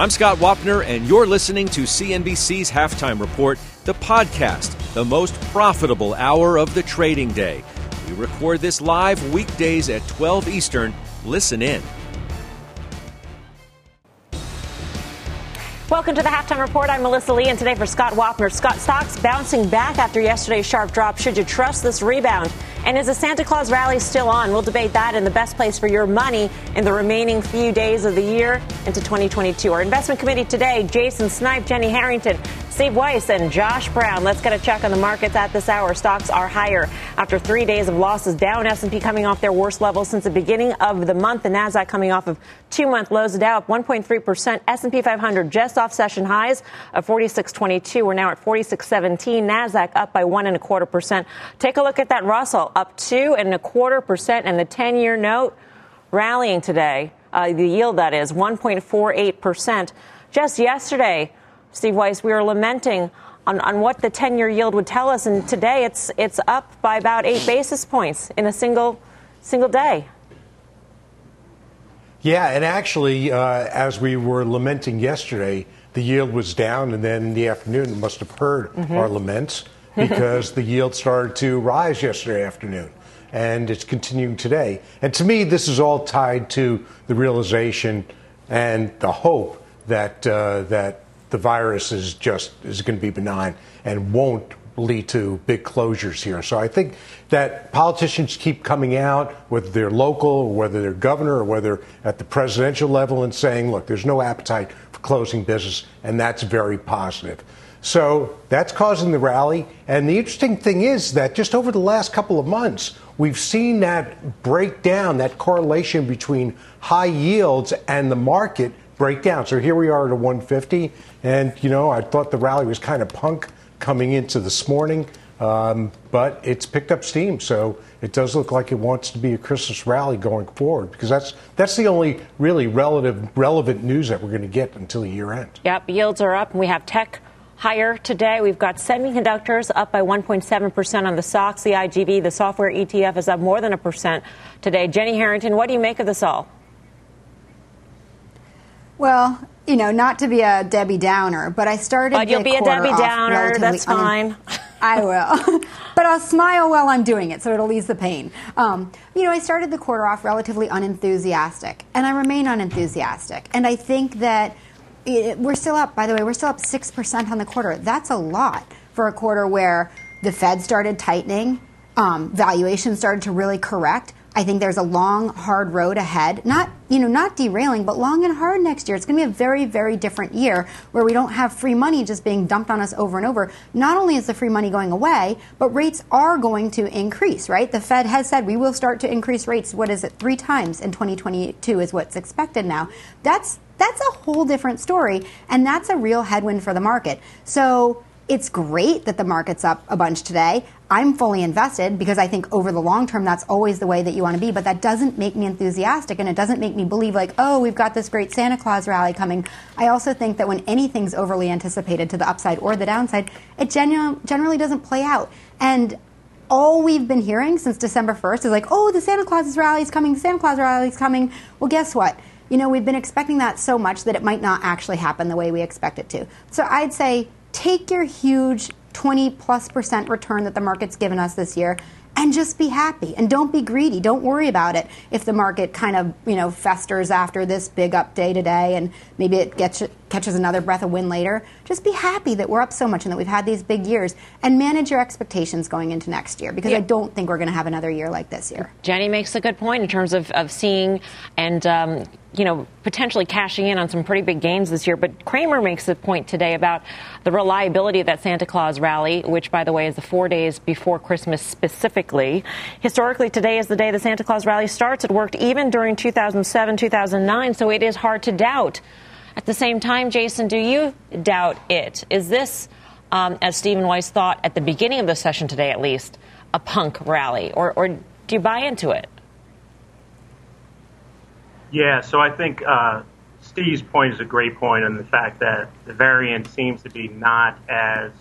I'm Scott Wapner, and you're listening to CNBC's Halftime Report, the podcast, the most profitable hour of the trading day. We record this live weekdays at 12 Eastern. Listen in. Welcome to the Halftime Report. I'm Melissa Lee, and today for Scott Wapner. Scott stocks bouncing back after yesterday's sharp drop. Should you trust this rebound? And is the Santa Claus rally still on? We'll debate that and the best place for your money in the remaining few days of the year into 2022. Our investment committee today, Jason Snipe, Jenny Harrington, Steve Weiss and Josh Brown. Let's get a check on the markets at this hour. Stocks are higher after three days of losses. Down S&P coming off their worst levels since the beginning of the month. The Nasdaq coming off of two-month lows. The Dow up 1.3 percent. S&P 500 just off session highs of 46.22. We're now at 46.17. Nasdaq up by one and a quarter percent. Take a look at that Russell up two and a quarter percent, and the 10-year note rallying today. Uh, the yield that is 1.48 percent. Just yesterday. Steve Weiss, we were lamenting on, on what the 10 year yield would tell us, and today it's, it's up by about eight basis points in a single, single day. Yeah, and actually, uh, as we were lamenting yesterday, the yield was down, and then in the afternoon, must have heard mm-hmm. our laments because the yield started to rise yesterday afternoon, and it's continuing today. And to me, this is all tied to the realization and the hope that uh, that the virus is just is going to be benign and won't lead to big closures here. So I think that politicians keep coming out, whether they're local or whether they're governor or whether at the presidential level, and saying, look, there's no appetite for closing business, and that's very positive. So that's causing the rally. And the interesting thing is that just over the last couple of months, we've seen that break down, that correlation between high yields and the market break down. So here we are at a 150, and you know I thought the rally was kind of punk coming into this morning, um, but it's picked up steam. So it does look like it wants to be a Christmas rally going forward because that's that's the only really relative relevant news that we're going to get until the year end. Yep, yields are up, and we have tech higher today. We've got semiconductors up by 1.7% on the SOX, the IGV, the software ETF is up more than a percent today. Jenny Harrington, what do you make of this all? Well, you know, not to be a Debbie Downer, but I started. But you'll be a Debbie Downer. That's fine. I will, but I'll smile while I'm doing it, so it'll ease the pain. Um, you know, I started the quarter off relatively unenthusiastic, and I remain unenthusiastic. And I think that it, we're still up. By the way, we're still up six percent on the quarter. That's a lot for a quarter where the Fed started tightening, um, valuations started to really correct I think there's a long, hard road ahead. Not, you know, not derailing, but long and hard next year. It's going to be a very, very different year where we don't have free money just being dumped on us over and over. Not only is the free money going away, but rates are going to increase, right? The Fed has said we will start to increase rates. What is it? Three times in 2022 is what's expected now. That's that's a whole different story, and that's a real headwind for the market. So it's great that the market's up a bunch today. I'm fully invested because I think over the long term, that's always the way that you want to be. But that doesn't make me enthusiastic and it doesn't make me believe, like, oh, we've got this great Santa Claus rally coming. I also think that when anything's overly anticipated to the upside or the downside, it genu- generally doesn't play out. And all we've been hearing since December 1st is like, oh, the Santa Claus rally is coming, the Santa Claus rally is coming. Well, guess what? You know, we've been expecting that so much that it might not actually happen the way we expect it to. So I'd say take your huge 20 plus percent return that the market's given us this year and just be happy and don't be greedy. Don't worry about it if the market kind of, you know, festers after this big up day today and maybe it gets, catches another breath of wind later. Just be happy that we're up so much and that we've had these big years and manage your expectations going into next year because yeah. I don't think we're going to have another year like this year. Jenny makes a good point in terms of, of seeing and, um, you know, potentially cashing in on some pretty big gains this year. But Cramer makes a point today about the reliability of that Santa Claus rally, which, by the way, is the four days before Christmas specifically. Historically, today is the day the Santa Claus rally starts. It worked even during 2007, 2009, so it is hard to doubt At the same time, Jason, do you doubt it? Is this, um, as Stephen Weiss thought at the beginning of the session today, at least, a punk rally, or, or do you buy into it? Yeah, so I think uh, Steve's point is a great point on the fact that the variant seems to be not as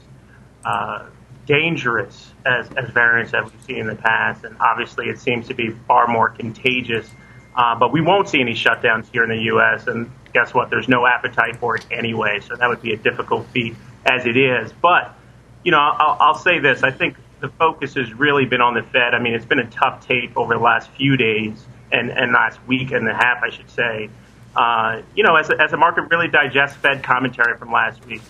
uh, dangerous as, as variants that we've seen in the past, and obviously it seems to be far more contagious. Uh, but we won't see any shutdowns here in the U.S., and guess what? There's no appetite for it anyway, so that would be a difficult feat as it is. But, you know, I'll, I'll say this. I think the focus has really been on the Fed. I mean, it's been a tough tape over the last few days and, and last week and a half, I should say. Uh, you know, as, as the market really digests Fed commentary from last week,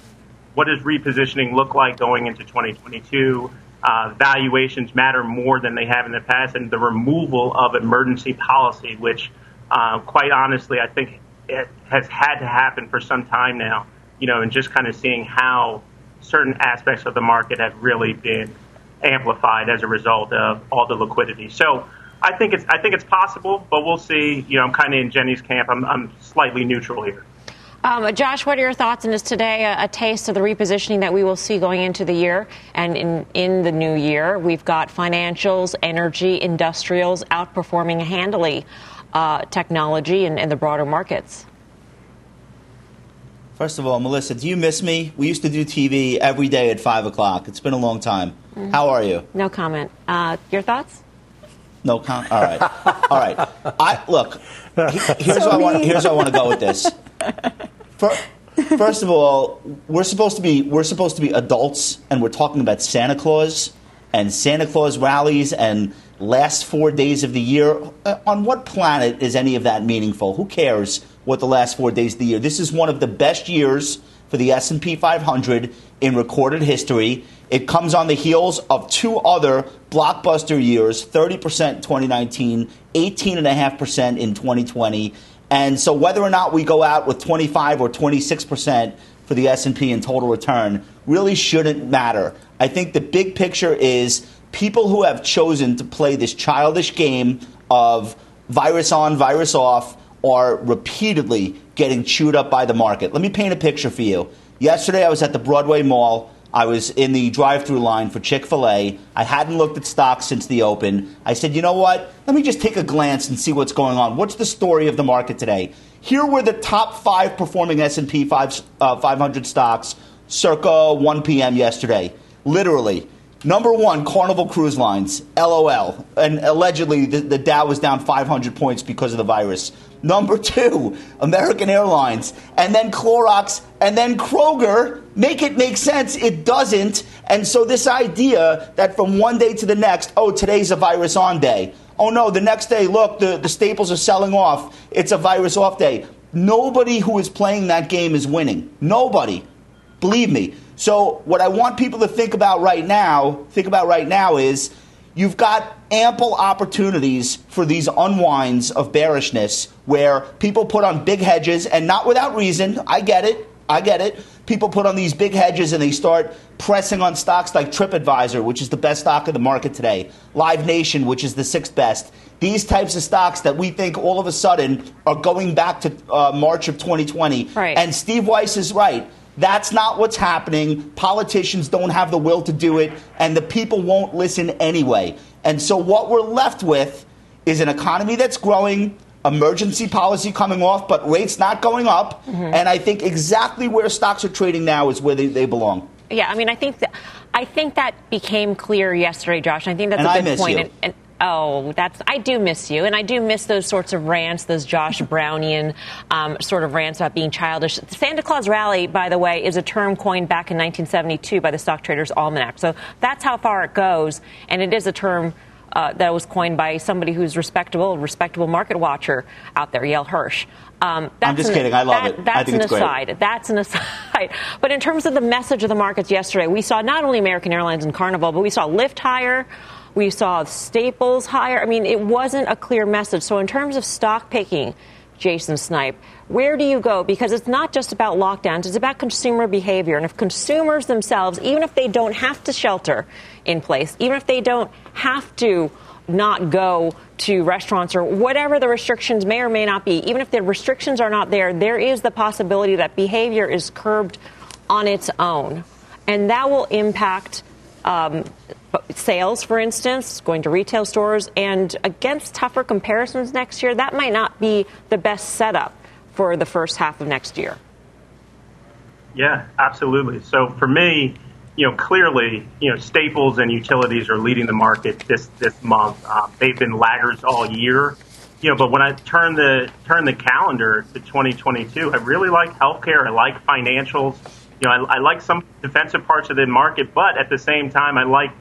what does repositioning look like going into 2022? Uh, valuations matter more than they have in the past, and the removal of emergency policy, which, uh, quite honestly, I think it has had to happen for some time now. You know, and just kind of seeing how certain aspects of the market have really been amplified as a result of all the liquidity. So I think it's I think it's possible, but we'll see. You know, I'm kind of in Jenny's camp. I'm, I'm slightly neutral here. Um, Josh, what are your thoughts? And is today a, a, taste of the repositioning that we will see going into the year and in, in the new year? We've got financials, energy, industrials outperforming handily uh, technology and, and the broader markets. First of all, Melissa, do you miss me? We used to do TV every day at 5 o'clock. It's been a long time. Mm-hmm. How are you? No comment. Uh, your thoughts? No comment. All right. All right. I, look, here's, so I want, here's where I want to go with this. First of all, we're supposed to be we're supposed to be adults, and we're talking about Santa Claus and Santa Claus rallies and last four days of the year. Uh, on what planet is any of that meaningful? Who cares what the last four days of the year? This is one of the best years for the S&P 500 in recorded history. It comes on the heels of two other blockbuster years, 30% in 2019, 18.5% in 2020. And so whether or not we go out with 25 or 26% for the S&P in total return really shouldn't matter. I think the big picture is people who have chosen to play this childish game of virus on, virus off are repeatedly getting chewed up by the market. Let me paint a picture for you. Yesterday I was at the Broadway Mall I was in the drive through line for Chick fil A. I hadn't looked at stocks since the open. I said, you know what? Let me just take a glance and see what's going on. What's the story of the market today? Here were the top five performing S&P 5, uh, 500 stocks circa 1 p.m. yesterday. Literally. Number one, Carnival Cruise Lines, LOL. And allegedly, the, the Dow was down 500 points because of the virus. Number two, American Airlines, and then Clorox, and then Kroger. Make it make sense. It doesn't. And so, this idea that from one day to the next, oh, today's a virus on day. Oh, no, the next day, look, the, the staples are selling off. It's a virus off day. Nobody who is playing that game is winning. Nobody. Believe me. So, what I want people to think about right now, think about right now is you've got ample opportunities for these unwinds of bearishness where people put on big hedges and not without reason. I get it. I get it. People put on these big hedges and they start pressing on stocks like TripAdvisor, which is the best stock in the market today, Live Nation, which is the sixth best. These types of stocks that we think all of a sudden are going back to uh, March of 2020. Right. And Steve Weiss is right. That's not what's happening. Politicians don't have the will to do it, and the people won't listen anyway. And so, what we're left with is an economy that's growing, emergency policy coming off, but rates not going up. Mm-hmm. And I think exactly where stocks are trading now is where they, they belong. Yeah, I mean, I think that, I think that became clear yesterday, Josh. I think that's and a good point. And, and, Oh, that's I do miss you, and I do miss those sorts of rants, those Josh Brownian um, sort of rants about being childish. Santa Claus rally, by the way, is a term coined back in 1972 by the Stock Traders Almanac. So that's how far it goes, and it is a term. Uh, that was coined by somebody who's respectable, respectable market watcher out there, Yale Hirsch. Um, I'm just an, kidding. I love that, it. That's an aside. Great. That's an aside. But in terms of the message of the markets yesterday, we saw not only American Airlines and Carnival, but we saw Lyft higher. We saw staples higher. I mean, it wasn't a clear message. So, in terms of stock picking, Jason Snipe, where do you go? Because it's not just about lockdowns, it's about consumer behavior. And if consumers themselves, even if they don't have to shelter in place, even if they don't have to not go to restaurants or whatever the restrictions may or may not be. Even if the restrictions are not there, there is the possibility that behavior is curbed on its own. And that will impact um, sales, for instance, going to retail stores. And against tougher comparisons next year, that might not be the best setup for the first half of next year. Yeah, absolutely. So for me, you know, clearly, you know, staples and utilities are leading the market this this month. Um, they've been laggards all year, you know. But when I turn the turn the calendar to 2022, I really like healthcare. I like financials. You know, I, I like some defensive parts of the market, but at the same time, I like.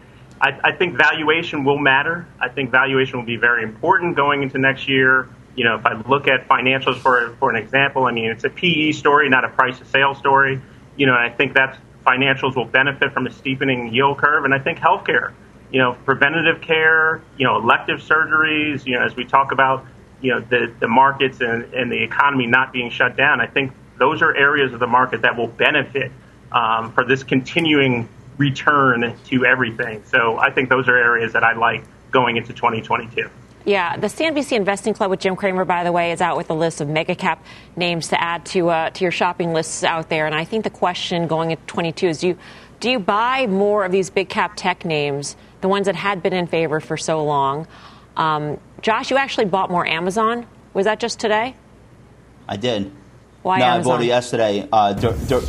I, I think valuation will matter. I think valuation will be very important going into next year. You know, if I look at financials for for an example, I mean, it's a PE story, not a price to sales story. You know, I think that's financials will benefit from a steepening yield curve. And I think healthcare, you know, preventative care, you know, elective surgeries, you know, as we talk about, you know, the, the markets and, and the economy not being shut down, I think those are areas of the market that will benefit um, for this continuing return to everything. So I think those are areas that I like going into 2022. Yeah, the CNBC Investing Club with Jim Cramer, by the way, is out with a list of mega cap names to add to uh, to your shopping lists out there. And I think the question going into 22 is: Do you do you buy more of these big cap tech names, the ones that had been in favor for so long? Um, Josh, you actually bought more Amazon. Was that just today? I did. Why no, Amazon? I bought it yesterday. Uh, dur- dur-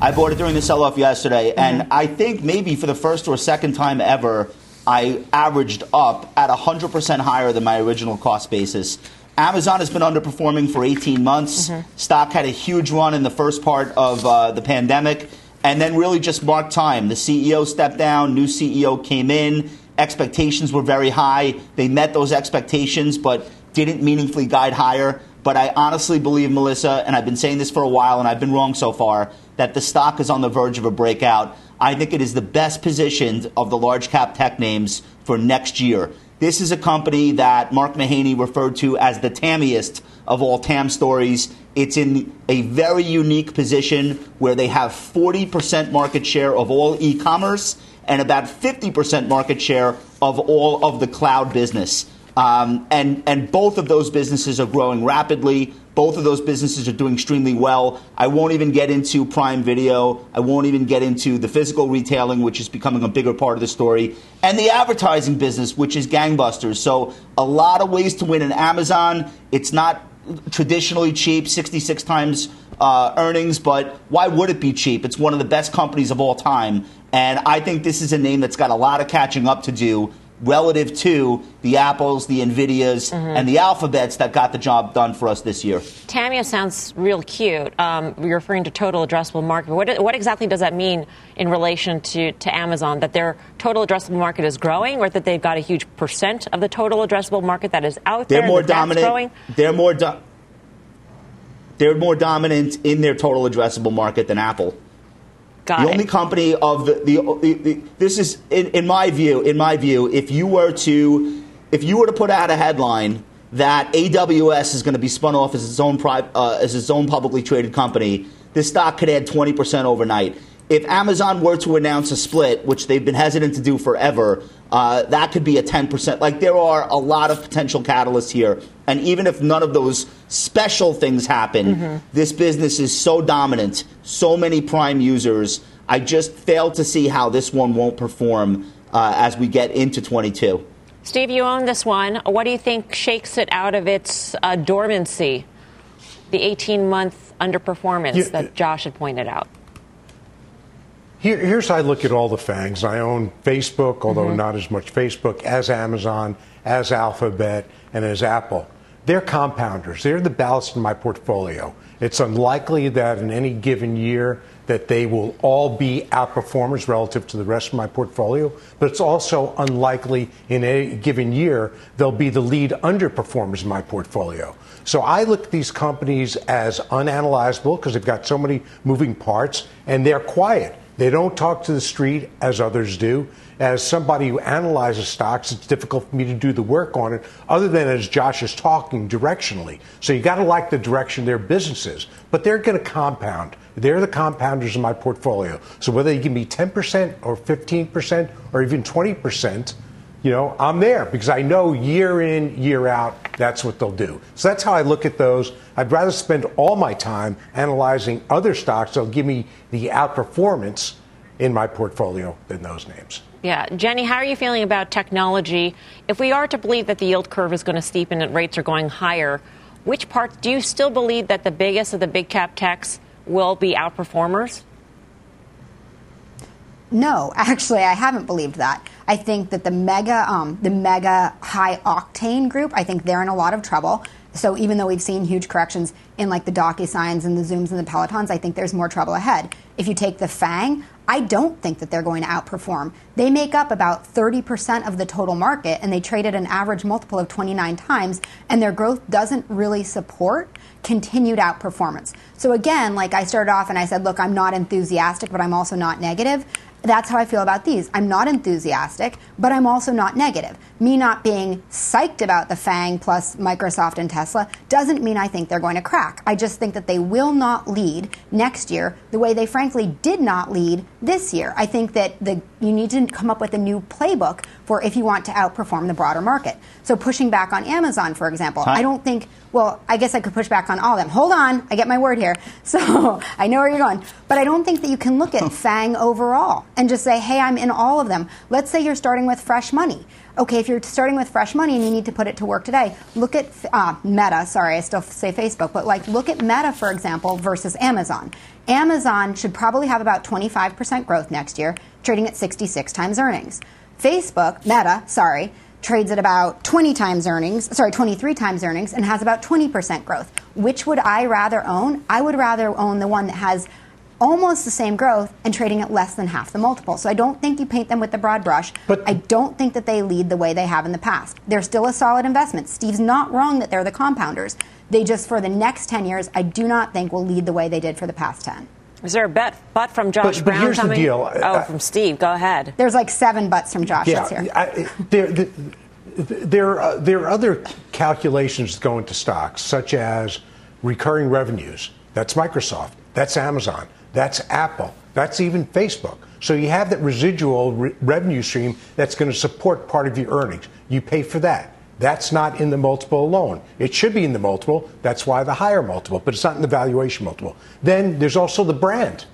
I bought it during the sell-off yesterday, mm-hmm. and I think maybe for the first or second time ever I averaged up at 100% higher than my original cost basis. Amazon has been underperforming for 18 months. Mm-hmm. Stock had a huge run in the first part of uh, the pandemic and then really just marked time. The CEO stepped down, new CEO came in, expectations were very high. They met those expectations, but didn't meaningfully guide higher. But I honestly believe, Melissa, and I've been saying this for a while and I've been wrong so far, that the stock is on the verge of a breakout. I think it is the best positioned of the large cap tech names for next year. This is a company that Mark Mahaney referred to as the tammiest of all TAM stories. It's in a very unique position where they have 40% market share of all e commerce and about 50% market share of all of the cloud business. Um, and, and both of those businesses are growing rapidly. Both of those businesses are doing extremely well. I won't even get into Prime Video. I won't even get into the physical retailing, which is becoming a bigger part of the story, and the advertising business, which is gangbusters. So, a lot of ways to win in Amazon. It's not traditionally cheap, 66 times uh, earnings, but why would it be cheap? It's one of the best companies of all time. And I think this is a name that's got a lot of catching up to do relative to the Apples, the Nvidias, mm-hmm. and the Alphabets that got the job done for us this year. Tamia sounds real cute. Um, you're referring to total addressable market. What, what exactly does that mean in relation to, to Amazon? That their total addressable market is growing, or that they've got a huge percent of the total addressable market that is out they're there? More dominant, they're more They're more dominant in their total addressable market than Apple. Got the it. only company of the, the, the, the this is in, in, my view in my view if you were to if you were to put out a headline that AWS is going to be spun off as its own pri- uh, as its own publicly traded company this stock could add 20% overnight if Amazon were to announce a split, which they've been hesitant to do forever, uh, that could be a 10%. Like there are a lot of potential catalysts here. And even if none of those special things happen, mm-hmm. this business is so dominant, so many prime users. I just fail to see how this one won't perform uh, as we get into 22. Steve, you own this one. What do you think shakes it out of its uh, dormancy, the 18 month underperformance yeah. that Josh had pointed out? Here, here's how I look at all the FANGs. I own Facebook, although mm-hmm. not as much Facebook, as Amazon, as Alphabet, and as Apple. They're compounders. They're the ballast in my portfolio. It's unlikely that in any given year that they will all be outperformers relative to the rest of my portfolio, but it's also unlikely in a given year they'll be the lead underperformers in my portfolio. So I look at these companies as unanalyzable because they've got so many moving parts and they're quiet. They don't talk to the street as others do. As somebody who analyzes stocks, it's difficult for me to do the work on it, other than as Josh is talking directionally. So you got to like the direction their business is. But they're going to compound. They're the compounders in my portfolio. So whether you give me 10% or 15% or even 20%, you know, I'm there because I know year in, year out, that's what they'll do. So that's how I look at those. I'd rather spend all my time analyzing other stocks that'll give me the outperformance in my portfolio than those names. Yeah. Jenny, how are you feeling about technology? If we are to believe that the yield curve is going to steepen and rates are going higher, which parts do you still believe that the biggest of the big cap techs will be outperformers? No, actually, I haven't believed that. I think that the mega, um, the mega high octane group, I think they're in a lot of trouble. So even though we've seen huge corrections in like the DocuSigns and the Zooms and the Pelotons, I think there's more trouble ahead. If you take the FANG, I don't think that they're going to outperform. They make up about 30% of the total market and they trade at an average multiple of 29 times and their growth doesn't really support continued outperformance. So again, like I started off and I said, look, I'm not enthusiastic, but I'm also not negative. That's how I feel about these. I'm not enthusiastic, but I'm also not negative. Me not being psyched about the FANG plus Microsoft and Tesla doesn't mean I think they're going to crack. I just think that they will not lead next year the way they frankly did not lead this year. I think that the, you need to come up with a new playbook for if you want to outperform the broader market. So pushing back on Amazon, for example, huh? I don't think well, I guess I could push back on all of them. Hold on, I get my word here. So I know where you're going. But I don't think that you can look at FANG overall and just say, hey, I'm in all of them. Let's say you're starting with fresh money. Okay, if you're starting with fresh money and you need to put it to work today, look at uh, Meta. Sorry, I still say Facebook, but like look at Meta, for example, versus Amazon. Amazon should probably have about 25% growth next year, trading at 66 times earnings. Facebook, Meta, sorry, trades at about 20 times earnings, sorry, 23 times earnings, and has about 20% growth. Which would I rather own? I would rather own the one that has almost the same growth and trading at less than half the multiple. So I don't think you paint them with the broad brush. But I don't think that they lead the way they have in the past. They're still a solid investment. Steve's not wrong that they're the compounders. They just, for the next 10 years, I do not think will lead the way they did for the past 10. Is there a bet but from Josh but, Brown but here's coming? the deal. Oh, from Steve. Go ahead. There's like seven butts from Josh. Yeah, here. I, there, there, uh, there are other calculations that go into stocks, such as recurring revenues. That's Microsoft. That's Amazon. That's Apple. That's even Facebook. So you have that residual re- revenue stream that's going to support part of your earnings. You pay for that. That's not in the multiple alone. It should be in the multiple. That's why the higher multiple, but it's not in the valuation multiple. Then there's also the brand.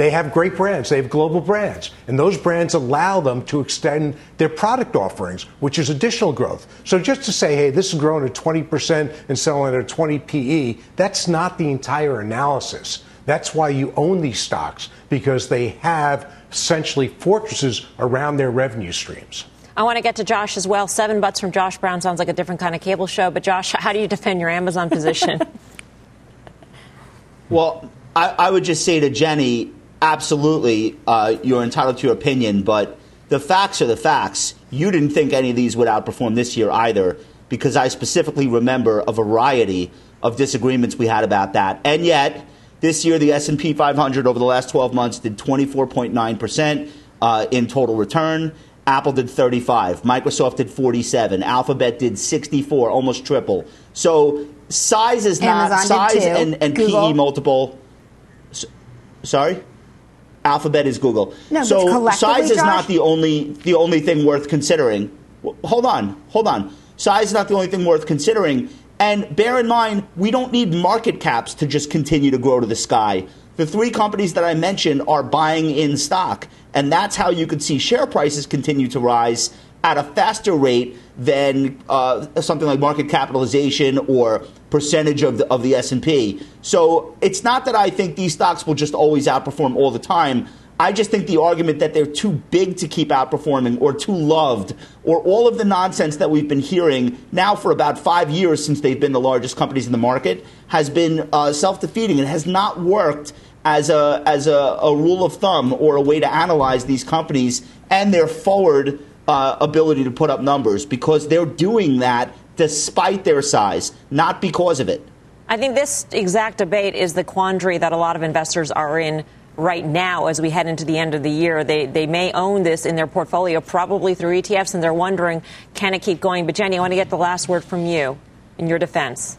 They have great brands. They have global brands. And those brands allow them to extend their product offerings, which is additional growth. So just to say, hey, this is growing at 20% and selling at a 20 PE, that's not the entire analysis. That's why you own these stocks, because they have essentially fortresses around their revenue streams. I want to get to Josh as well. Seven butts from Josh Brown sounds like a different kind of cable show. But Josh, how do you defend your Amazon position? well, I, I, would just say to Jenny, absolutely, uh, you're entitled to your opinion, but the facts are the facts. You didn't think any of these would outperform this year either, because I specifically remember a variety of disagreements we had about that. And yet, this year the S&P 500 over the last 12 months did 24.9% uh, in total return. Apple did 35, Microsoft did 47, Alphabet did 64, almost triple. So size is not Amazon size and, and PE multiple. Sorry. Alphabet is Google. No, so size is Josh? not the only the only thing worth considering. Hold on, hold on. Size is not the only thing worth considering. And bear in mind, we don't need market caps to just continue to grow to the sky. The three companies that I mentioned are buying in stock, and that's how you could see share prices continue to rise at a faster rate than uh, something like market capitalization or percentage of the, of the S&P. So it's not that I think these stocks will just always outperform all the time. I just think the argument that they're too big to keep outperforming or too loved or all of the nonsense that we've been hearing now for about five years since they've been the largest companies in the market has been uh, self-defeating and has not worked as a, as a, a rule of thumb or a way to analyze these companies and their forward uh, ability to put up numbers because they're doing that despite their size, not because of it. I think this exact debate is the quandary that a lot of investors are in right now as we head into the end of the year. They, they may own this in their portfolio, probably through ETFs, and they're wondering, can it keep going? But Jenny, I want to get the last word from you in your defense.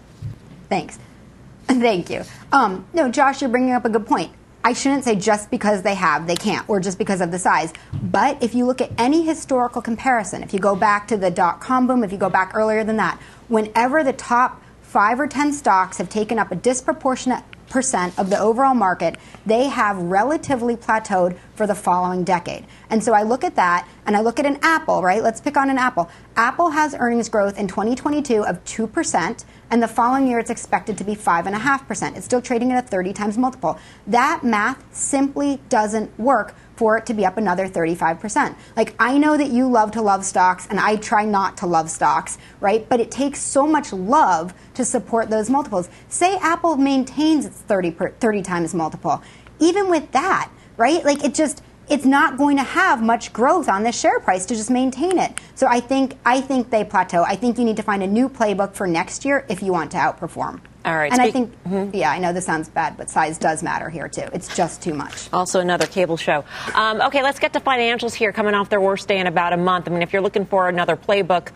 Thanks. Thank you. Um, no, Josh, you're bringing up a good point I shouldn't say just because they have, they can't, or just because of the size. But if you look at any historical comparison, if you go back to the dot com boom, if you go back earlier than that, whenever the top five or 10 stocks have taken up a disproportionate percent of the overall market, they have relatively plateaued for the following decade. And so I look at that and I look at an Apple, right? Let's pick on an Apple. Apple has earnings growth in 2022 of 2%, and the following year it's expected to be 5.5%. It's still trading at a 30 times multiple. That math simply doesn't work for it to be up another 35%. Like, I know that you love to love stocks, and I try not to love stocks, right? But it takes so much love to support those multiples. Say Apple maintains its 30, per, 30 times multiple. Even with that, right? Like, it just, it's not going to have much growth on the share price to just maintain it. So I think I think they plateau. I think you need to find a new playbook for next year if you want to outperform. All right. And I think, mm-hmm. yeah, I know this sounds bad, but size does matter here too. It's just too much. Also, another cable show. Um, okay, let's get to financials here, coming off their worst day in about a month. I mean, if you're looking for another playbook,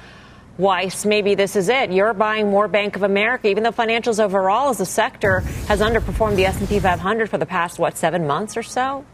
Weiss, maybe this is it. You're buying more Bank of America, even though financials overall as a sector has underperformed the S&P 500 for the past what seven months or so.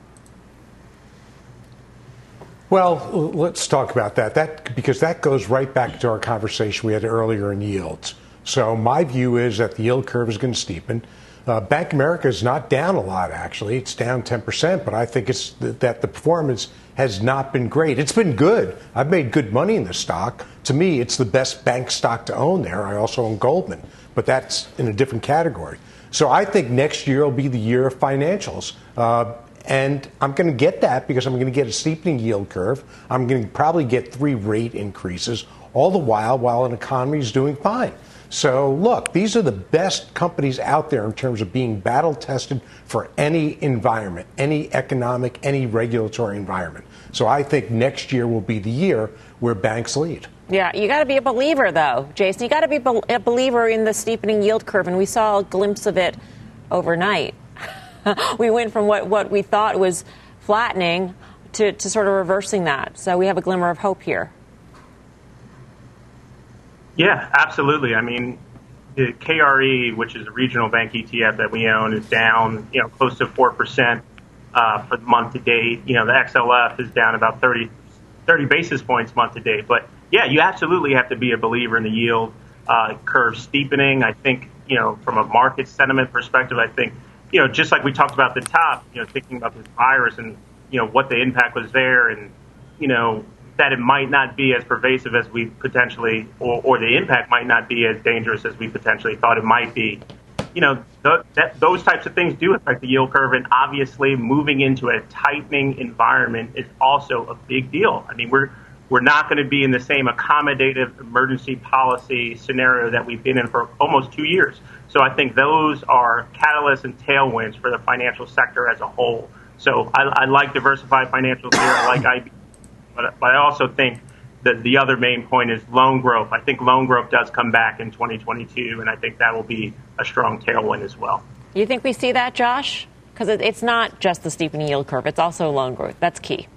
Well, let's talk about that. That because that goes right back to our conversation we had earlier in yields. So my view is that the yield curve is going to steepen. Uh, Bank America is not down a lot, actually. It's down 10%, but I think it's th- that the performance has not been great. It's been good. I've made good money in the stock. To me, it's the best bank stock to own there. I also own Goldman, but that's in a different category. So I think next year will be the year of financials. Uh, and I'm going to get that because I'm going to get a steepening yield curve. I'm going to probably get three rate increases, all the while while an economy is doing fine. So, look, these are the best companies out there in terms of being battle tested for any environment, any economic, any regulatory environment. So, I think next year will be the year where banks lead. Yeah, you got to be a believer, though, Jason. You got to be a believer in the steepening yield curve, and we saw a glimpse of it overnight. we went from what, what we thought was flattening to, to sort of reversing that. So we have a glimmer of hope here. Yeah, absolutely. I mean, the KRE, which is a regional bank ETF that we own, is down, you know, close to four percent uh, for the month to date. You know, the XLF is down about 30, 30 basis points month to date. But yeah, you absolutely have to be a believer in the yield uh, curve steepening. I think, you know, from a market sentiment perspective, I think, you know, just like we talked about the top, you know, thinking about this virus and you know what the impact was there, and you know that it might not be as pervasive as we potentially, or, or the impact might not be as dangerous as we potentially thought it might be. You know, th- that, those types of things do affect the yield curve, and obviously, moving into a tightening environment is also a big deal. I mean, we're we're not going to be in the same accommodative emergency policy scenario that we've been in for almost two years. So I think those are catalysts and tailwinds for the financial sector as a whole. So I, I like diversified financials here. I like IB but, but I also think that the other main point is loan growth. I think loan growth does come back in 2022, and I think that will be a strong tailwind as well. You think we see that, Josh? Because it's not just the steepening yield curve; it's also loan growth. That's key.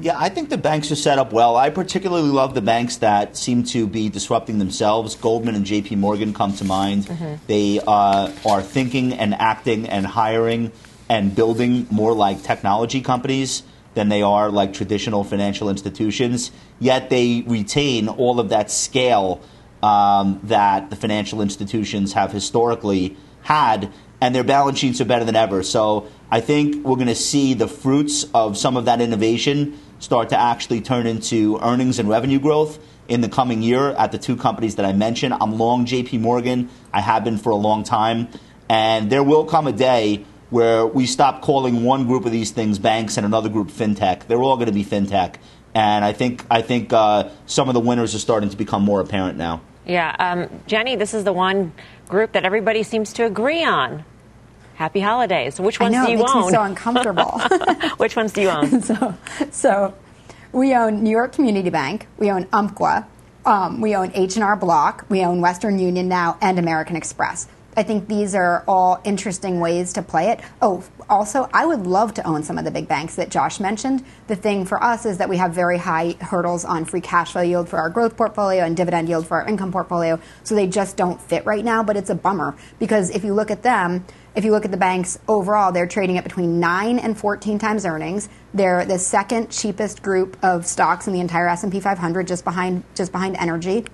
Yeah, I think the banks are set up well. I particularly love the banks that seem to be disrupting themselves. Goldman and J.P. Morgan come to mind. Mm-hmm. They uh, are thinking and acting and hiring and building more like technology companies than they are like traditional financial institutions, yet they retain all of that scale um, that the financial institutions have historically had, and their balance sheets are better than ever. So I think we're going to see the fruits of some of that innovation start to actually turn into earnings and revenue growth in the coming year at the two companies that I mentioned. I'm long JP Morgan. I have been for a long time. And there will come a day where we stop calling one group of these things banks and another group fintech. They're all going to be fintech, and I think I think uh, some of the winners are starting to become more apparent now. Yeah, um, Jenny, this is the one group that everybody seems to agree on. Happy holidays. Which ones know, do you it makes own? Me so uncomfortable. Which ones do you own? so, so we own New York Community Bank. We own Umpqua. Um, we own H&R Block. We own Western Union now and American Express. I think these are all interesting ways to play it. Oh, also, I would love to own some of the big banks that Josh mentioned. The thing for us is that we have very high hurdles on free cash flow yield for our growth portfolio and dividend yield for our income portfolio, so they just don't fit right now, but it's a bummer because if you look at them, if you look at the banks overall, they're trading at between 9 and 14 times earnings. They're the second cheapest group of stocks in the entire S&P 500 just behind just behind energy.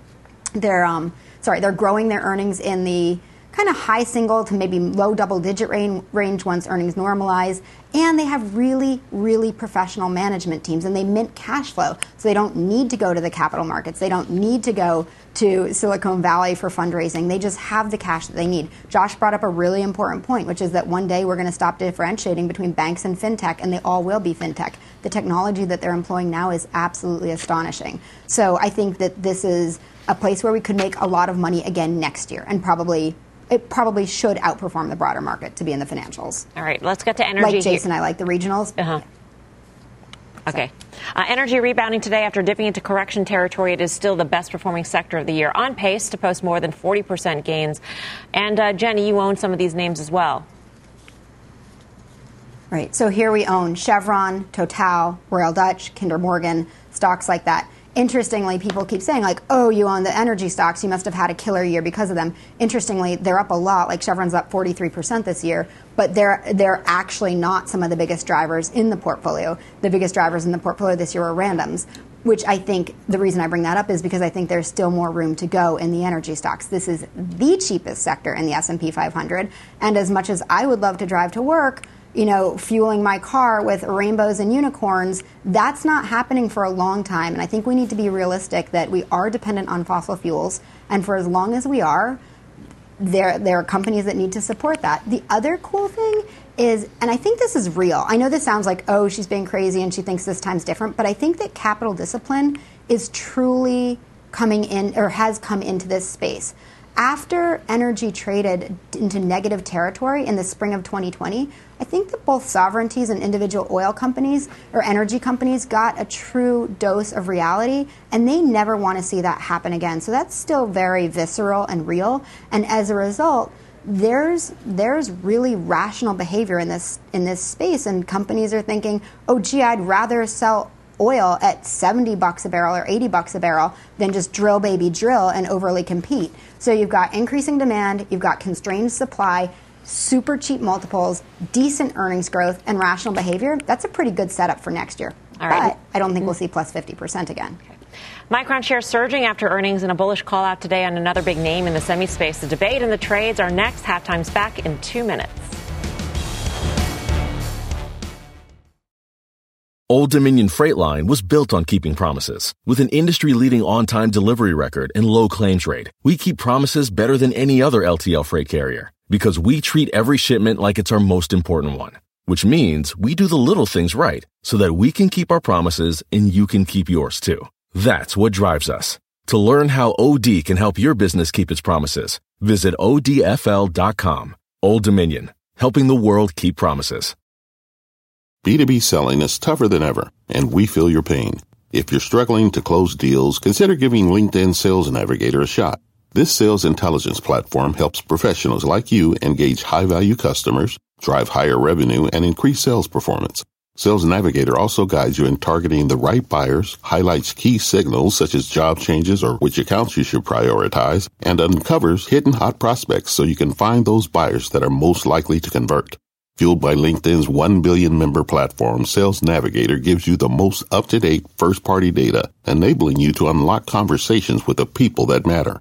They're um, sorry, they're growing their earnings in the kind of high single to maybe low double digit range once earnings normalize. And they have really, really professional management teams and they mint cash flow. So they don't need to go to the capital markets. They don't need to go to Silicon Valley for fundraising. They just have the cash that they need. Josh brought up a really important point, which is that one day we're going to stop differentiating between banks and fintech, and they all will be fintech. The technology that they're employing now is absolutely astonishing. So I think that this is a place where we could make a lot of money again next year and probably it probably should outperform the broader market to be in the financials. All right, let's get to energy. Like Jason, I like the regionals. Uh-huh. Okay. Uh, energy rebounding today after dipping into correction territory. It is still the best performing sector of the year, on pace to post more than 40% gains. And uh, Jenny, you own some of these names as well. Right. So here we own Chevron, Total, Royal Dutch, Kinder Morgan, stocks like that interestingly, people keep saying, like, oh, you own the energy stocks, you must have had a killer year because of them. Interestingly, they're up a lot. Like Chevron's up 43% this year, but they're, they're actually not some of the biggest drivers in the portfolio. The biggest drivers in the portfolio this year are randoms. Which I think the reason I bring that up is because I think there's still more room to go in the energy stocks. This is the cheapest sector in the S&P 500, and as much as I would love to drive to work, you know, fueling my car with rainbows and unicorns, that's not happening for a long time. And I think we need to be realistic that we are dependent on fossil fuels. And for as long as we are, there, there are companies that need to support that. The other cool thing is, and I think this is real. I know this sounds like, oh, she's being crazy and she thinks this time's different, but I think that capital discipline is truly coming in or has come into this space. After energy traded into negative territory in the spring of 2020, I think that both sovereignties and individual oil companies or energy companies got a true dose of reality, and they never want to see that happen again. So that's still very visceral and real. And as a result, there's there's really rational behavior in this in this space, and companies are thinking, oh, gee, I'd rather sell oil at 70 bucks a barrel or 80 bucks a barrel than just drill baby drill and overly compete. So you've got increasing demand, you've got constrained supply, super cheap multiples, decent earnings growth, and rational behavior, that's a pretty good setup for next year. All right. But I don't think we'll mm-hmm. see plus 50% again. Okay. Micron shares surging after earnings and a bullish call out today on another big name in the semi space. The debate and the trades are next. Halftime's back in two minutes. Old Dominion Freight Line was built on keeping promises. With an industry leading on time delivery record and low claims rate, we keep promises better than any other LTL freight carrier because we treat every shipment like it's our most important one, which means we do the little things right so that we can keep our promises and you can keep yours too. That's what drives us. To learn how OD can help your business keep its promises, visit odfl.com. Old Dominion, helping the world keep promises. B2B selling is tougher than ever, and we feel your pain. If you're struggling to close deals, consider giving LinkedIn Sales Navigator a shot. This sales intelligence platform helps professionals like you engage high value customers, drive higher revenue, and increase sales performance. Sales Navigator also guides you in targeting the right buyers, highlights key signals such as job changes or which accounts you should prioritize, and uncovers hidden hot prospects so you can find those buyers that are most likely to convert. Fueled by LinkedIn's 1 billion member platform, Sales Navigator gives you the most up-to-date first-party data, enabling you to unlock conversations with the people that matter.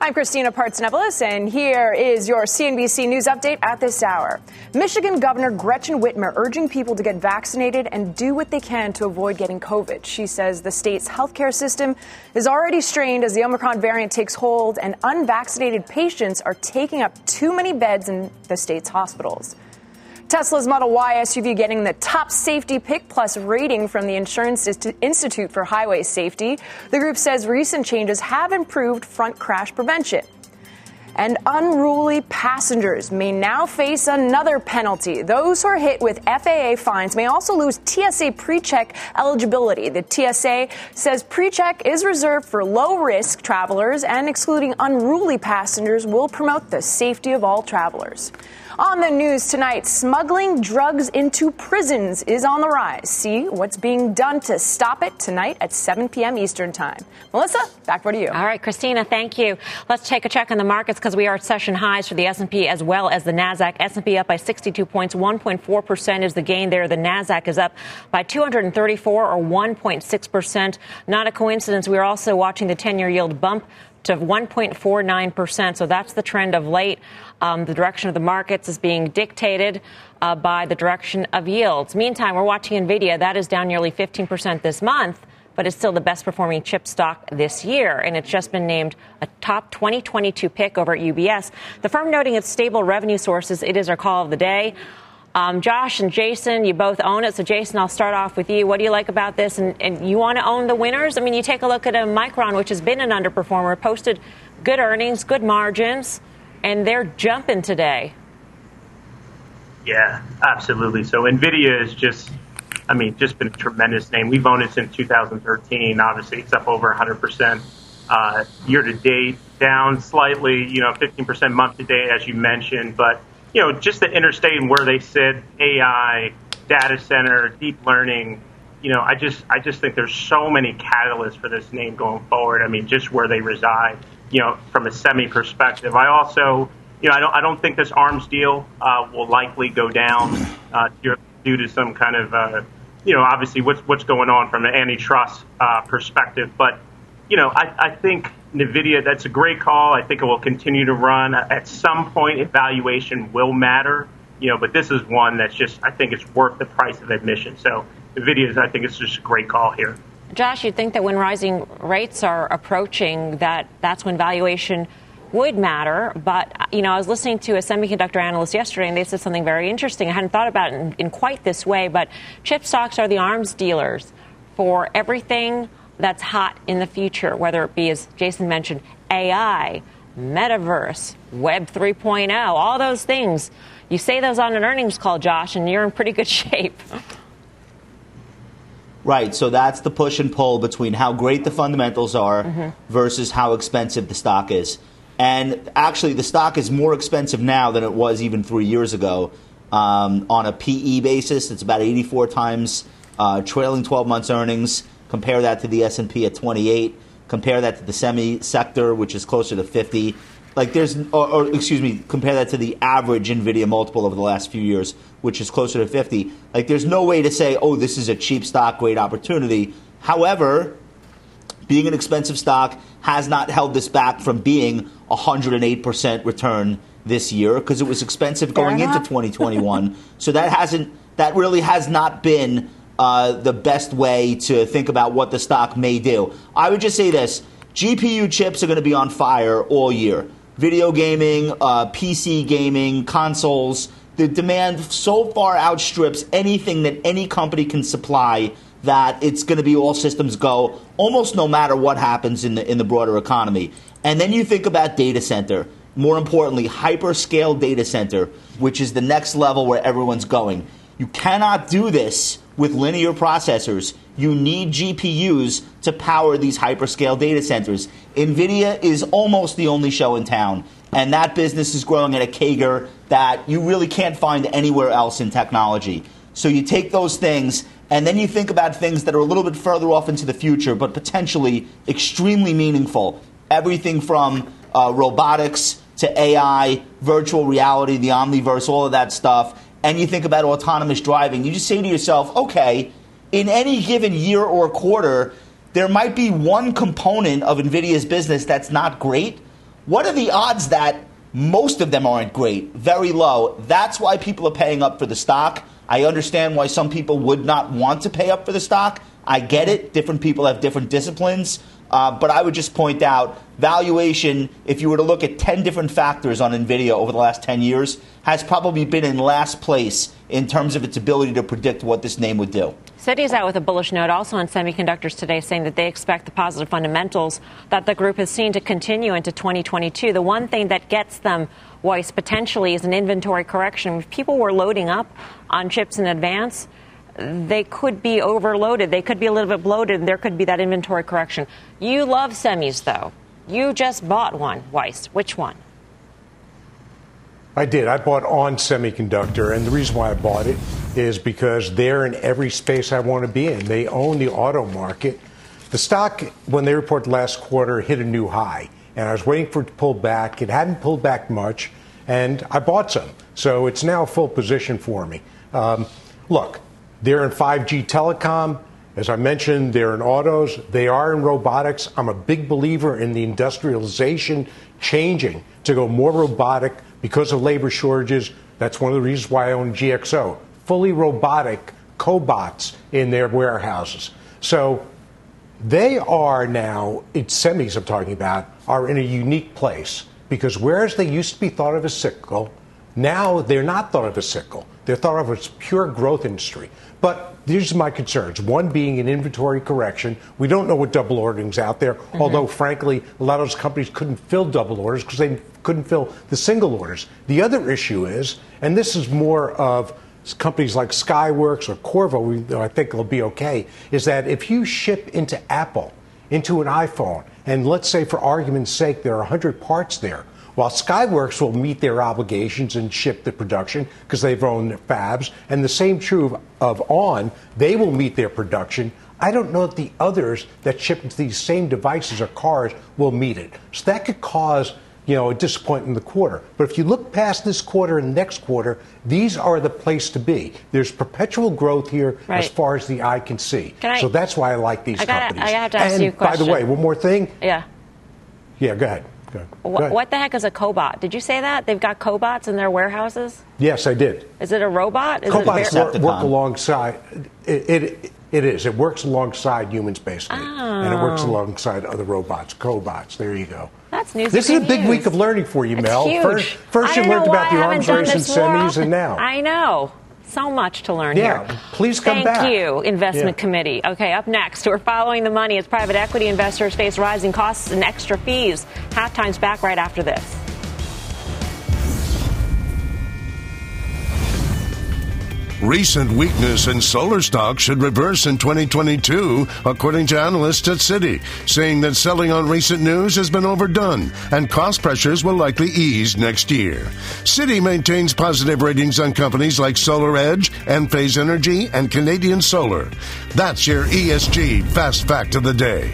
I'm Christina Partsinevelos, and here is your CNBC News update at this hour. Michigan Governor Gretchen Whitmer urging people to get vaccinated and do what they can to avoid getting COVID. She says the state's healthcare system is already strained as the Omicron variant takes hold, and unvaccinated patients are taking up too many beds in the state's hospitals. Tesla's Model Y SUV getting the top safety pick plus rating from the Insurance Institute for Highway Safety. The group says recent changes have improved front crash prevention. And unruly passengers may now face another penalty. Those who are hit with FAA fines may also lose TSA PreCheck eligibility. The TSA says PreCheck is reserved for low risk travelers and excluding unruly passengers will promote the safety of all travelers. On the news tonight, smuggling drugs into prisons is on the rise. See what's being done to stop it tonight at 7 p.m. Eastern Time. Melissa, back over to you. All right, Christina, thank you. Let's take a check on the markets because we are at session highs for the S&P as well as the Nasdaq. S&P up by 62 points, 1.4 percent is the gain there. The Nasdaq is up by 234 or 1.6 percent. Not a coincidence. We are also watching the 10-year yield bump to 1.49%. So that's the trend of late. Um, the direction of the markets is being dictated uh, by the direction of yields. Meantime, we're watching NVIDIA. That is down nearly 15% this month, but it's still the best performing chip stock this year. And it's just been named a top 2022 pick over at UBS. The firm noting its stable revenue sources. It is our call of the day. Um, Josh and Jason, you both own it. So, Jason, I'll start off with you. What do you like about this? And, and you want to own the winners? I mean, you take a look at a Micron, which has been an underperformer, posted good earnings, good margins, and they're jumping today. Yeah, absolutely. So, NVIDIA is just, I mean, just been a tremendous name. We've owned it since 2013. Obviously, it's up over 100%. Uh, year to date, down slightly, you know, 15% month to date, as you mentioned, but you know, just the interstate and where they sit, AI, data center, deep learning. You know, I just I just think there's so many catalysts for this name going forward. I mean, just where they reside. You know, from a semi perspective. I also, you know, I don't I don't think this arms deal uh, will likely go down uh, due to some kind of, uh, you know, obviously what's what's going on from an antitrust uh, perspective. But you know, I, I think NVIDIA, that's a great call. I think it will continue to run. At some point, evaluation will matter, you know, but this is one that's just, I think it's worth the price of admission. So NVIDIA I think it's just a great call here. Josh, you'd think that when rising rates are approaching, that that's when valuation would matter. But, you know, I was listening to a semiconductor analyst yesterday, and they said something very interesting. I hadn't thought about it in, in quite this way, but chip stocks are the arms dealers for everything that's hot in the future, whether it be, as Jason mentioned, AI, metaverse, Web 3.0, all those things. You say those on an earnings call, Josh, and you're in pretty good shape. Right, so that's the push and pull between how great the fundamentals are mm-hmm. versus how expensive the stock is. And actually, the stock is more expensive now than it was even three years ago. Um, on a PE basis, it's about 84 times uh, trailing 12 months earnings. Compare that to the S&P at 28. Compare that to the semi sector, which is closer to 50. Like there's, or, or, excuse me, compare that to the average Nvidia multiple over the last few years, which is closer to 50. Like there's no way to say, oh, this is a cheap stock, great opportunity. However, being an expensive stock has not held this back from being 108% return this year because it was expensive going into 2021. so that hasn't, that really has not been uh, the best way to think about what the stock may do. I would just say this GPU chips are going to be on fire all year. Video gaming, uh, PC gaming, consoles, the demand so far outstrips anything that any company can supply that it's going to be all systems go almost no matter what happens in the in the broader economy. And then you think about data center. More importantly, hyperscale data center, which is the next level where everyone's going. You cannot do this with linear processors. You need GPUs to power these hyperscale data centers. NVIDIA is almost the only show in town, and that business is growing at a CAGR that you really can't find anywhere else in technology. So you take those things, and then you think about things that are a little bit further off into the future, but potentially extremely meaningful. Everything from uh, robotics to AI, virtual reality, the omniverse, all of that stuff and you think about autonomous driving, you just say to yourself, okay, in any given year or quarter, there might be one component of NVIDIA's business that's not great. What are the odds that most of them aren't great? Very low. That's why people are paying up for the stock. I understand why some people would not want to pay up for the stock. I get it. Different people have different disciplines. Uh, but I would just point out valuation, if you were to look at 10 different factors on NVIDIA over the last 10 years, has probably been in last place in terms of its ability to predict what this name would do. Citi's out with a bullish note also on semiconductors today, saying that they expect the positive fundamentals that the group has seen to continue into 2022. The one thing that gets them, Weiss, potentially is an inventory correction. If people were loading up on chips in advance, they could be overloaded. They could be a little bit bloated, there could be that inventory correction. You love semis, though. You just bought one, Weiss. Which one? I did. I bought ON Semiconductor, and the reason why I bought it is because they're in every space I want to be in. They own the auto market. The stock, when they reported last quarter, hit a new high, and I was waiting for it to pull back. It hadn't pulled back much, and I bought some. So it's now a full position for me. Um, look, they're in 5G telecom. As I mentioned, they're in autos. They are in robotics. I'm a big believer in the industrialization changing to go more robotic because of labor shortages. That's one of the reasons why I own GXO. Fully robotic cobots in their warehouses. So they are now, it's semis I'm talking about, are in a unique place because whereas they used to be thought of as cyclical, now they're not thought of as cyclical. They're thought of as pure growth industry. But these are my concerns. One being an inventory correction. We don't know what double ordering's out there, mm-hmm. although, frankly, a lot of those companies couldn't fill double orders because they couldn't fill the single orders. The other issue is, and this is more of companies like Skyworks or Qorvo, I think will be okay, is that if you ship into Apple, into an iPhone, and let's say for argument's sake there are 100 parts there, while Skyworks will meet their obligations and ship the production because they've owned fabs, and the same true of ON, they will meet their production. I don't know that the others that ship these same devices or cars will meet it. So that could cause you know, a disappointment in the quarter. But if you look past this quarter and next quarter, these are the place to be. There's perpetual growth here right. as far as the eye can see. Can I, so that's why I like these I gotta, companies. I have to ask and you a question. by the way, one more thing. Yeah. Yeah, go ahead. What, what, the heck is a cobot? Did you say that they've got cobots in their warehouses? Yes, I did. Is it a robot? Is cobots work, work, alongside. It, it, it is. It works alongside humans basically, oh. and it works oh. alongside other robots, cobots. There you go. That's news. This is a big week of learning for you, Mel. First, first you learned about the arms race and semis, and now I know. So much to learn yeah, here. Please come Thank back. Thank you, Investment yeah. Committee. Okay, up next, we're following the money as private equity investors face rising costs and extra fees. Halftime's back right after this. Recent weakness in solar stocks should reverse in 2022, according to analysts at Citi, saying that selling on recent news has been overdone and cost pressures will likely ease next year. Citi maintains positive ratings on companies like SolarEdge, Enphase Energy, and Canadian Solar. That's your ESG Fast Fact of the Day.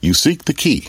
You seek the key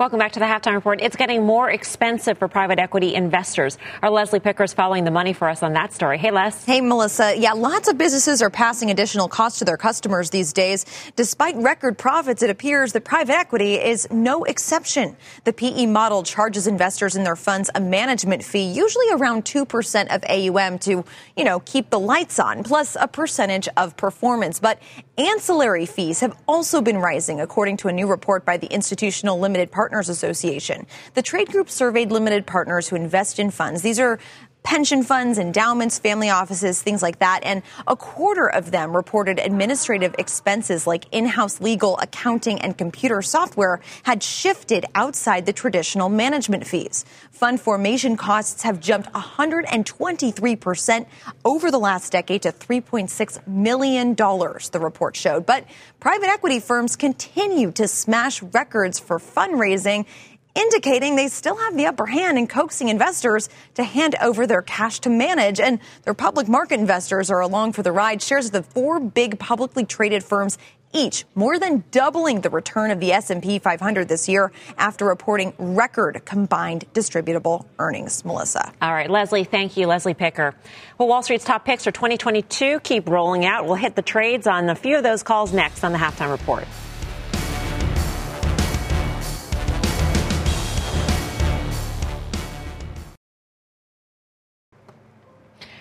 Welcome back to the halftime report. It's getting more expensive for private equity investors. Our Leslie Picker is following the money for us on that story. Hey, Les. Hey, Melissa. Yeah, lots of businesses are passing additional costs to their customers these days. Despite record profits, it appears that private equity is no exception. The PE model charges investors in their funds a management fee, usually around 2% of AUM to, you know, keep the lights on, plus a percentage of performance. But ancillary fees have also been rising, according to a new report by the Institutional Limited Partners Association. The trade group surveyed limited partners who invest in funds. These are pension funds, endowments, family offices, things like that. And a quarter of them reported administrative expenses like in house legal, accounting, and computer software had shifted outside the traditional management fees. Fund formation costs have jumped 123% over the last decade to $3.6 million, the report showed. But private equity firms continue to smash records for fundraising indicating they still have the upper hand in coaxing investors to hand over their cash to manage. And their public market investors are along for the ride. Shares of the four big publicly traded firms each more than doubling the return of the S&P 500 this year after reporting record combined distributable earnings. Melissa. All right, Leslie, thank you. Leslie Picker. Well, Wall Street's top picks for 2022 keep rolling out. We'll hit the trades on a few of those calls next on the halftime report.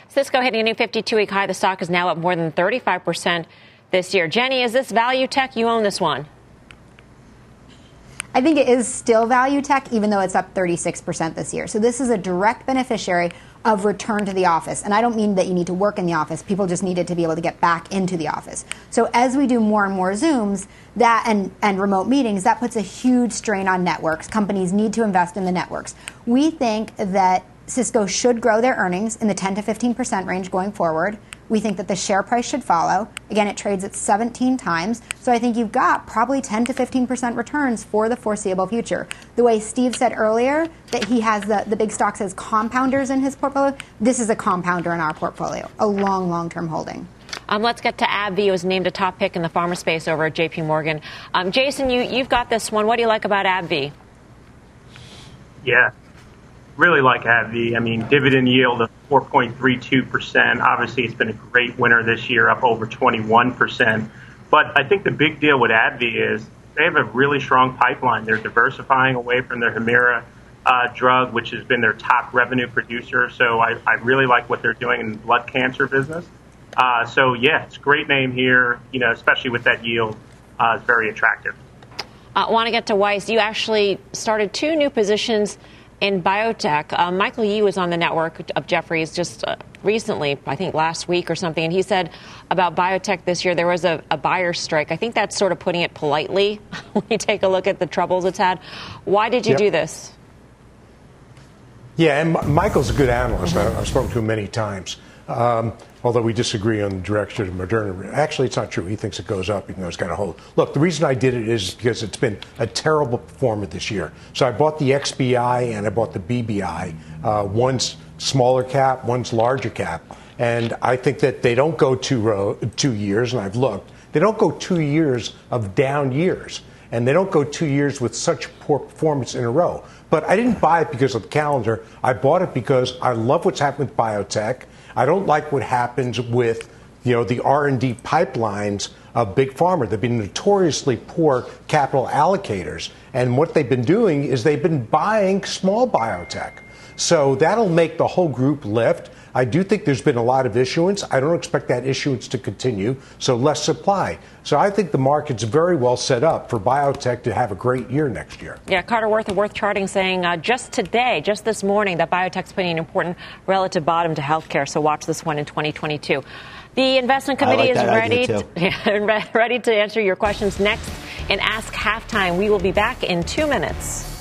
Cisco hitting a new 52 week high. The stock is now up more than 35% this year. Jenny, is this value tech? You own this one. I think it is still value tech, even though it's up 36% this year. So this is a direct beneficiary of return to the office. And I don't mean that you need to work in the office. People just needed to be able to get back into the office. So as we do more and more Zooms, that and, and remote meetings, that puts a huge strain on networks. Companies need to invest in the networks. We think that Cisco should grow their earnings in the 10 to 15% range going forward. We think that the share price should follow. Again, it trades at 17 times. So I think you've got probably 10 to 15% returns for the foreseeable future. The way Steve said earlier that he has the, the big stocks as compounders in his portfolio, this is a compounder in our portfolio, a long, long term holding. Um, let's get to AbbVie. It was named a top pick in the pharma space over at JP Morgan. Um, Jason, you, you've got this one. What do you like about AbbVie? Yeah, really like AbbVie. I mean, dividend yield of 4.32%. Obviously, it's been a great winner this year, up over 21%. But I think the big deal with AbbVie is they have a really strong pipeline. They're diversifying away from their Humira uh, drug, which has been their top revenue producer. So I, I really like what they're doing in the blood cancer business. Uh, so yeah, it's a great name here. You know, especially with that yield, uh, it's very attractive. I uh, want to get to Weiss. You actually started two new positions in biotech. Uh, Michael Yee was on the network of Jefferies just uh, recently, I think last week or something, and he said about biotech this year there was a, a buyer strike. I think that's sort of putting it politely when you take a look at the troubles it's had. Why did you yep. do this? Yeah, and Michael's a good analyst. Mm-hmm. I've spoken to him many times. Um, although we disagree on the direction of Moderna. Actually, it's not true. He thinks it goes up, even though it's got a hold. Look, the reason I did it is because it's been a terrible performance this year. So I bought the XBI and I bought the BBI. Uh, one's smaller cap, one's larger cap. And I think that they don't go two, row, two years, and I've looked, they don't go two years of down years. And they don't go two years with such poor performance in a row. But I didn't buy it because of the calendar. I bought it because I love what's happened with biotech. I don't like what happens with you know the R&D pipelines of big pharma. They've been notoriously poor capital allocators, and what they've been doing is they've been buying small biotech. So that'll make the whole group lift. I do think there's been a lot of issuance. I don't expect that issuance to continue, so less supply. So I think the market's very well set up for biotech to have a great year next year. Yeah, Carter Worth of Worth Charting saying uh, just today, just this morning, that biotech's putting an important relative bottom to healthcare. So watch this one in 2022. The investment committee like is ready to, yeah, ready to answer your questions next in Ask Halftime. We will be back in two minutes.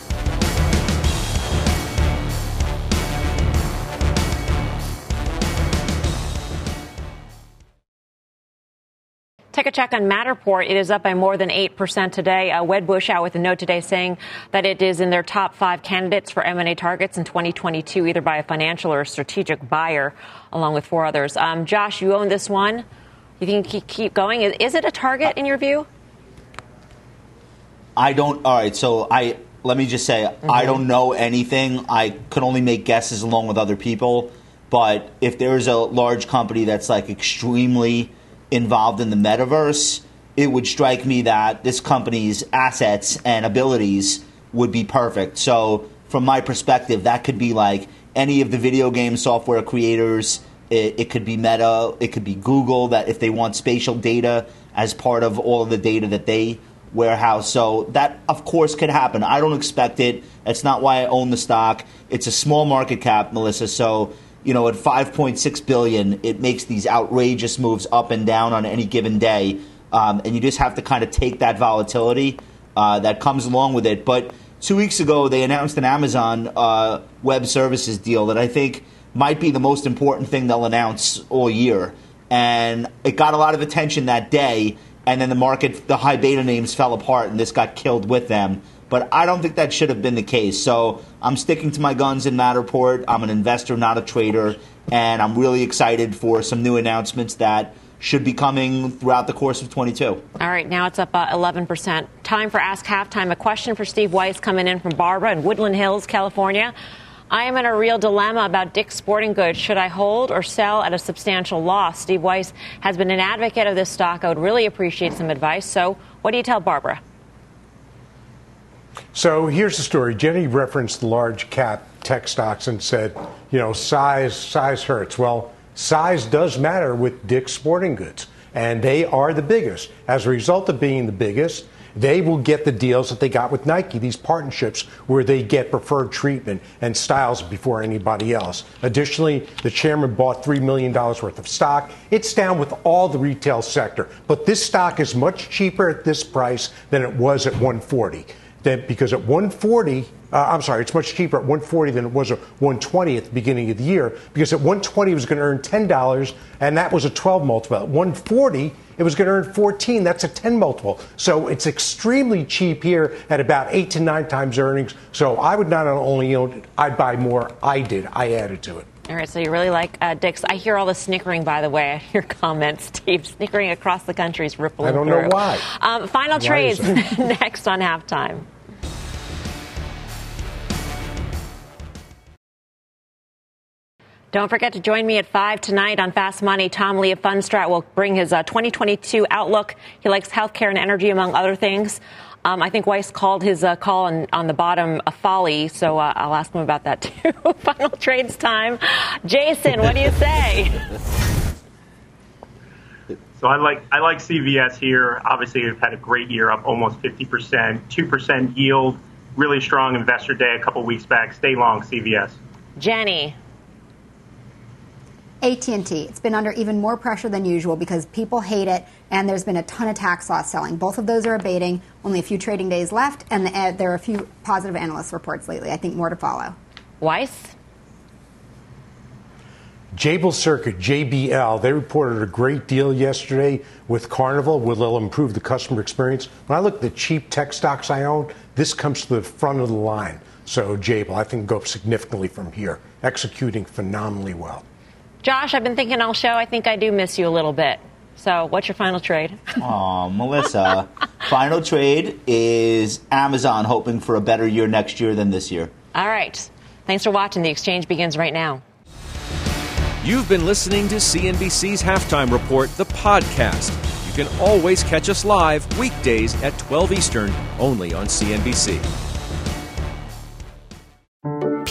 Take a check on Matterport. It is up by more than 8% today. Uh, Wedbush out with a note today saying that it is in their top five candidates for M&A targets in 2022, either by a financial or a strategic buyer, along with four others. Um, Josh, you own this one. You think you keep going? Is, is it a target in your view? I don't. All right. So I let me just say mm-hmm. I don't know anything. I could only make guesses along with other people. But if there's a large company that's like extremely involved in the metaverse, it would strike me that this company's assets and abilities would be perfect. So, from my perspective, that could be like any of the video game software creators. It, it, could be Meta, it could be Google, that if they want spatial data as part of all of the data that they warehouse. So, that of course could happen. I don't expect it. That's not why I own the stock. It's a small market cap, Melissa. So, you know, at 5.6 billion, it makes these outrageous moves up and down on any given day, um, and you just have to kind of take that volatility uh, that comes along with it. But two weeks ago, they announced an Amazon uh, Web Services deal that I think might be the most important thing they'll announce all year, and it got a lot of attention that day. And then the market, the high beta names fell apart, and this got killed with them. But I don't think that should have been the case. So I'm sticking to my guns in Matterport. I'm an investor, not a trader. And I'm really excited for some new announcements that should be coming throughout the course of 22. All right, now it's up uh, 11%. Time for Ask Halftime. A question for Steve Weiss coming in from Barbara in Woodland Hills, California. I am in a real dilemma about Dick's Sporting Goods. Should I hold or sell at a substantial loss? Steve Weiss has been an advocate of this stock. I would really appreciate some advice. So, what do you tell Barbara? So here's the story. Jenny referenced the large cap tech stocks and said, you know, size size hurts. Well, size does matter with Dick's Sporting Goods, and they are the biggest. As a result of being the biggest, they will get the deals that they got with Nike, these partnerships where they get preferred treatment and styles before anybody else. Additionally, the chairman bought $3 million worth of stock. It's down with all the retail sector, but this stock is much cheaper at this price than it was at 140 that because at 140, uh, I'm sorry, it's much cheaper at 140 than it was at 120 at the beginning of the year. Because at 120 it was going to earn ten dollars, and that was a 12 multiple. At 140 it was going to earn 14. That's a 10 multiple. So it's extremely cheap here at about eight to nine times earnings. So I would not only own it, I'd buy more. I did. I added to it. All right, so you really like uh, Dick's. I hear all the snickering, by the way. Your comments, Steve. Snickering across the country is rippling I don't through. know why. Um, final Why trades next on halftime. Don't forget to join me at 5 tonight on Fast Money. Tom Lee of Fundstrat will bring his uh, 2022 outlook. He likes healthcare and energy, among other things. Um, I think Weiss called his uh, call on, on the bottom a folly, so uh, I'll ask him about that too. Final trades time. Jason, what do you say? So I like I like CVS here. Obviously, we've had a great year, up almost 50%, 2% yield. Really strong investor day a couple weeks back. Stay long, CVS. Jenny. AT&T. It's been under even more pressure than usual because people hate it, and there's been a ton of tax loss selling. Both of those are abating. Only a few trading days left, and the, uh, there are a few positive analyst reports lately. I think more to follow. Weiss. Jabil Circuit, JBL, they reported a great deal yesterday with Carnival, where they'll improve the customer experience. When I look at the cheap tech stocks I own, this comes to the front of the line. So Jabil, I think, go up significantly from here, executing phenomenally well. Josh, I've been thinking all show. I think I do miss you a little bit. So, what's your final trade? Oh, Melissa. Final trade is Amazon hoping for a better year next year than this year. All right. Thanks for watching. The exchange begins right now. You've been listening to CNBC's Halftime Report, the podcast. You can always catch us live weekdays at 12 Eastern, only on CNBC.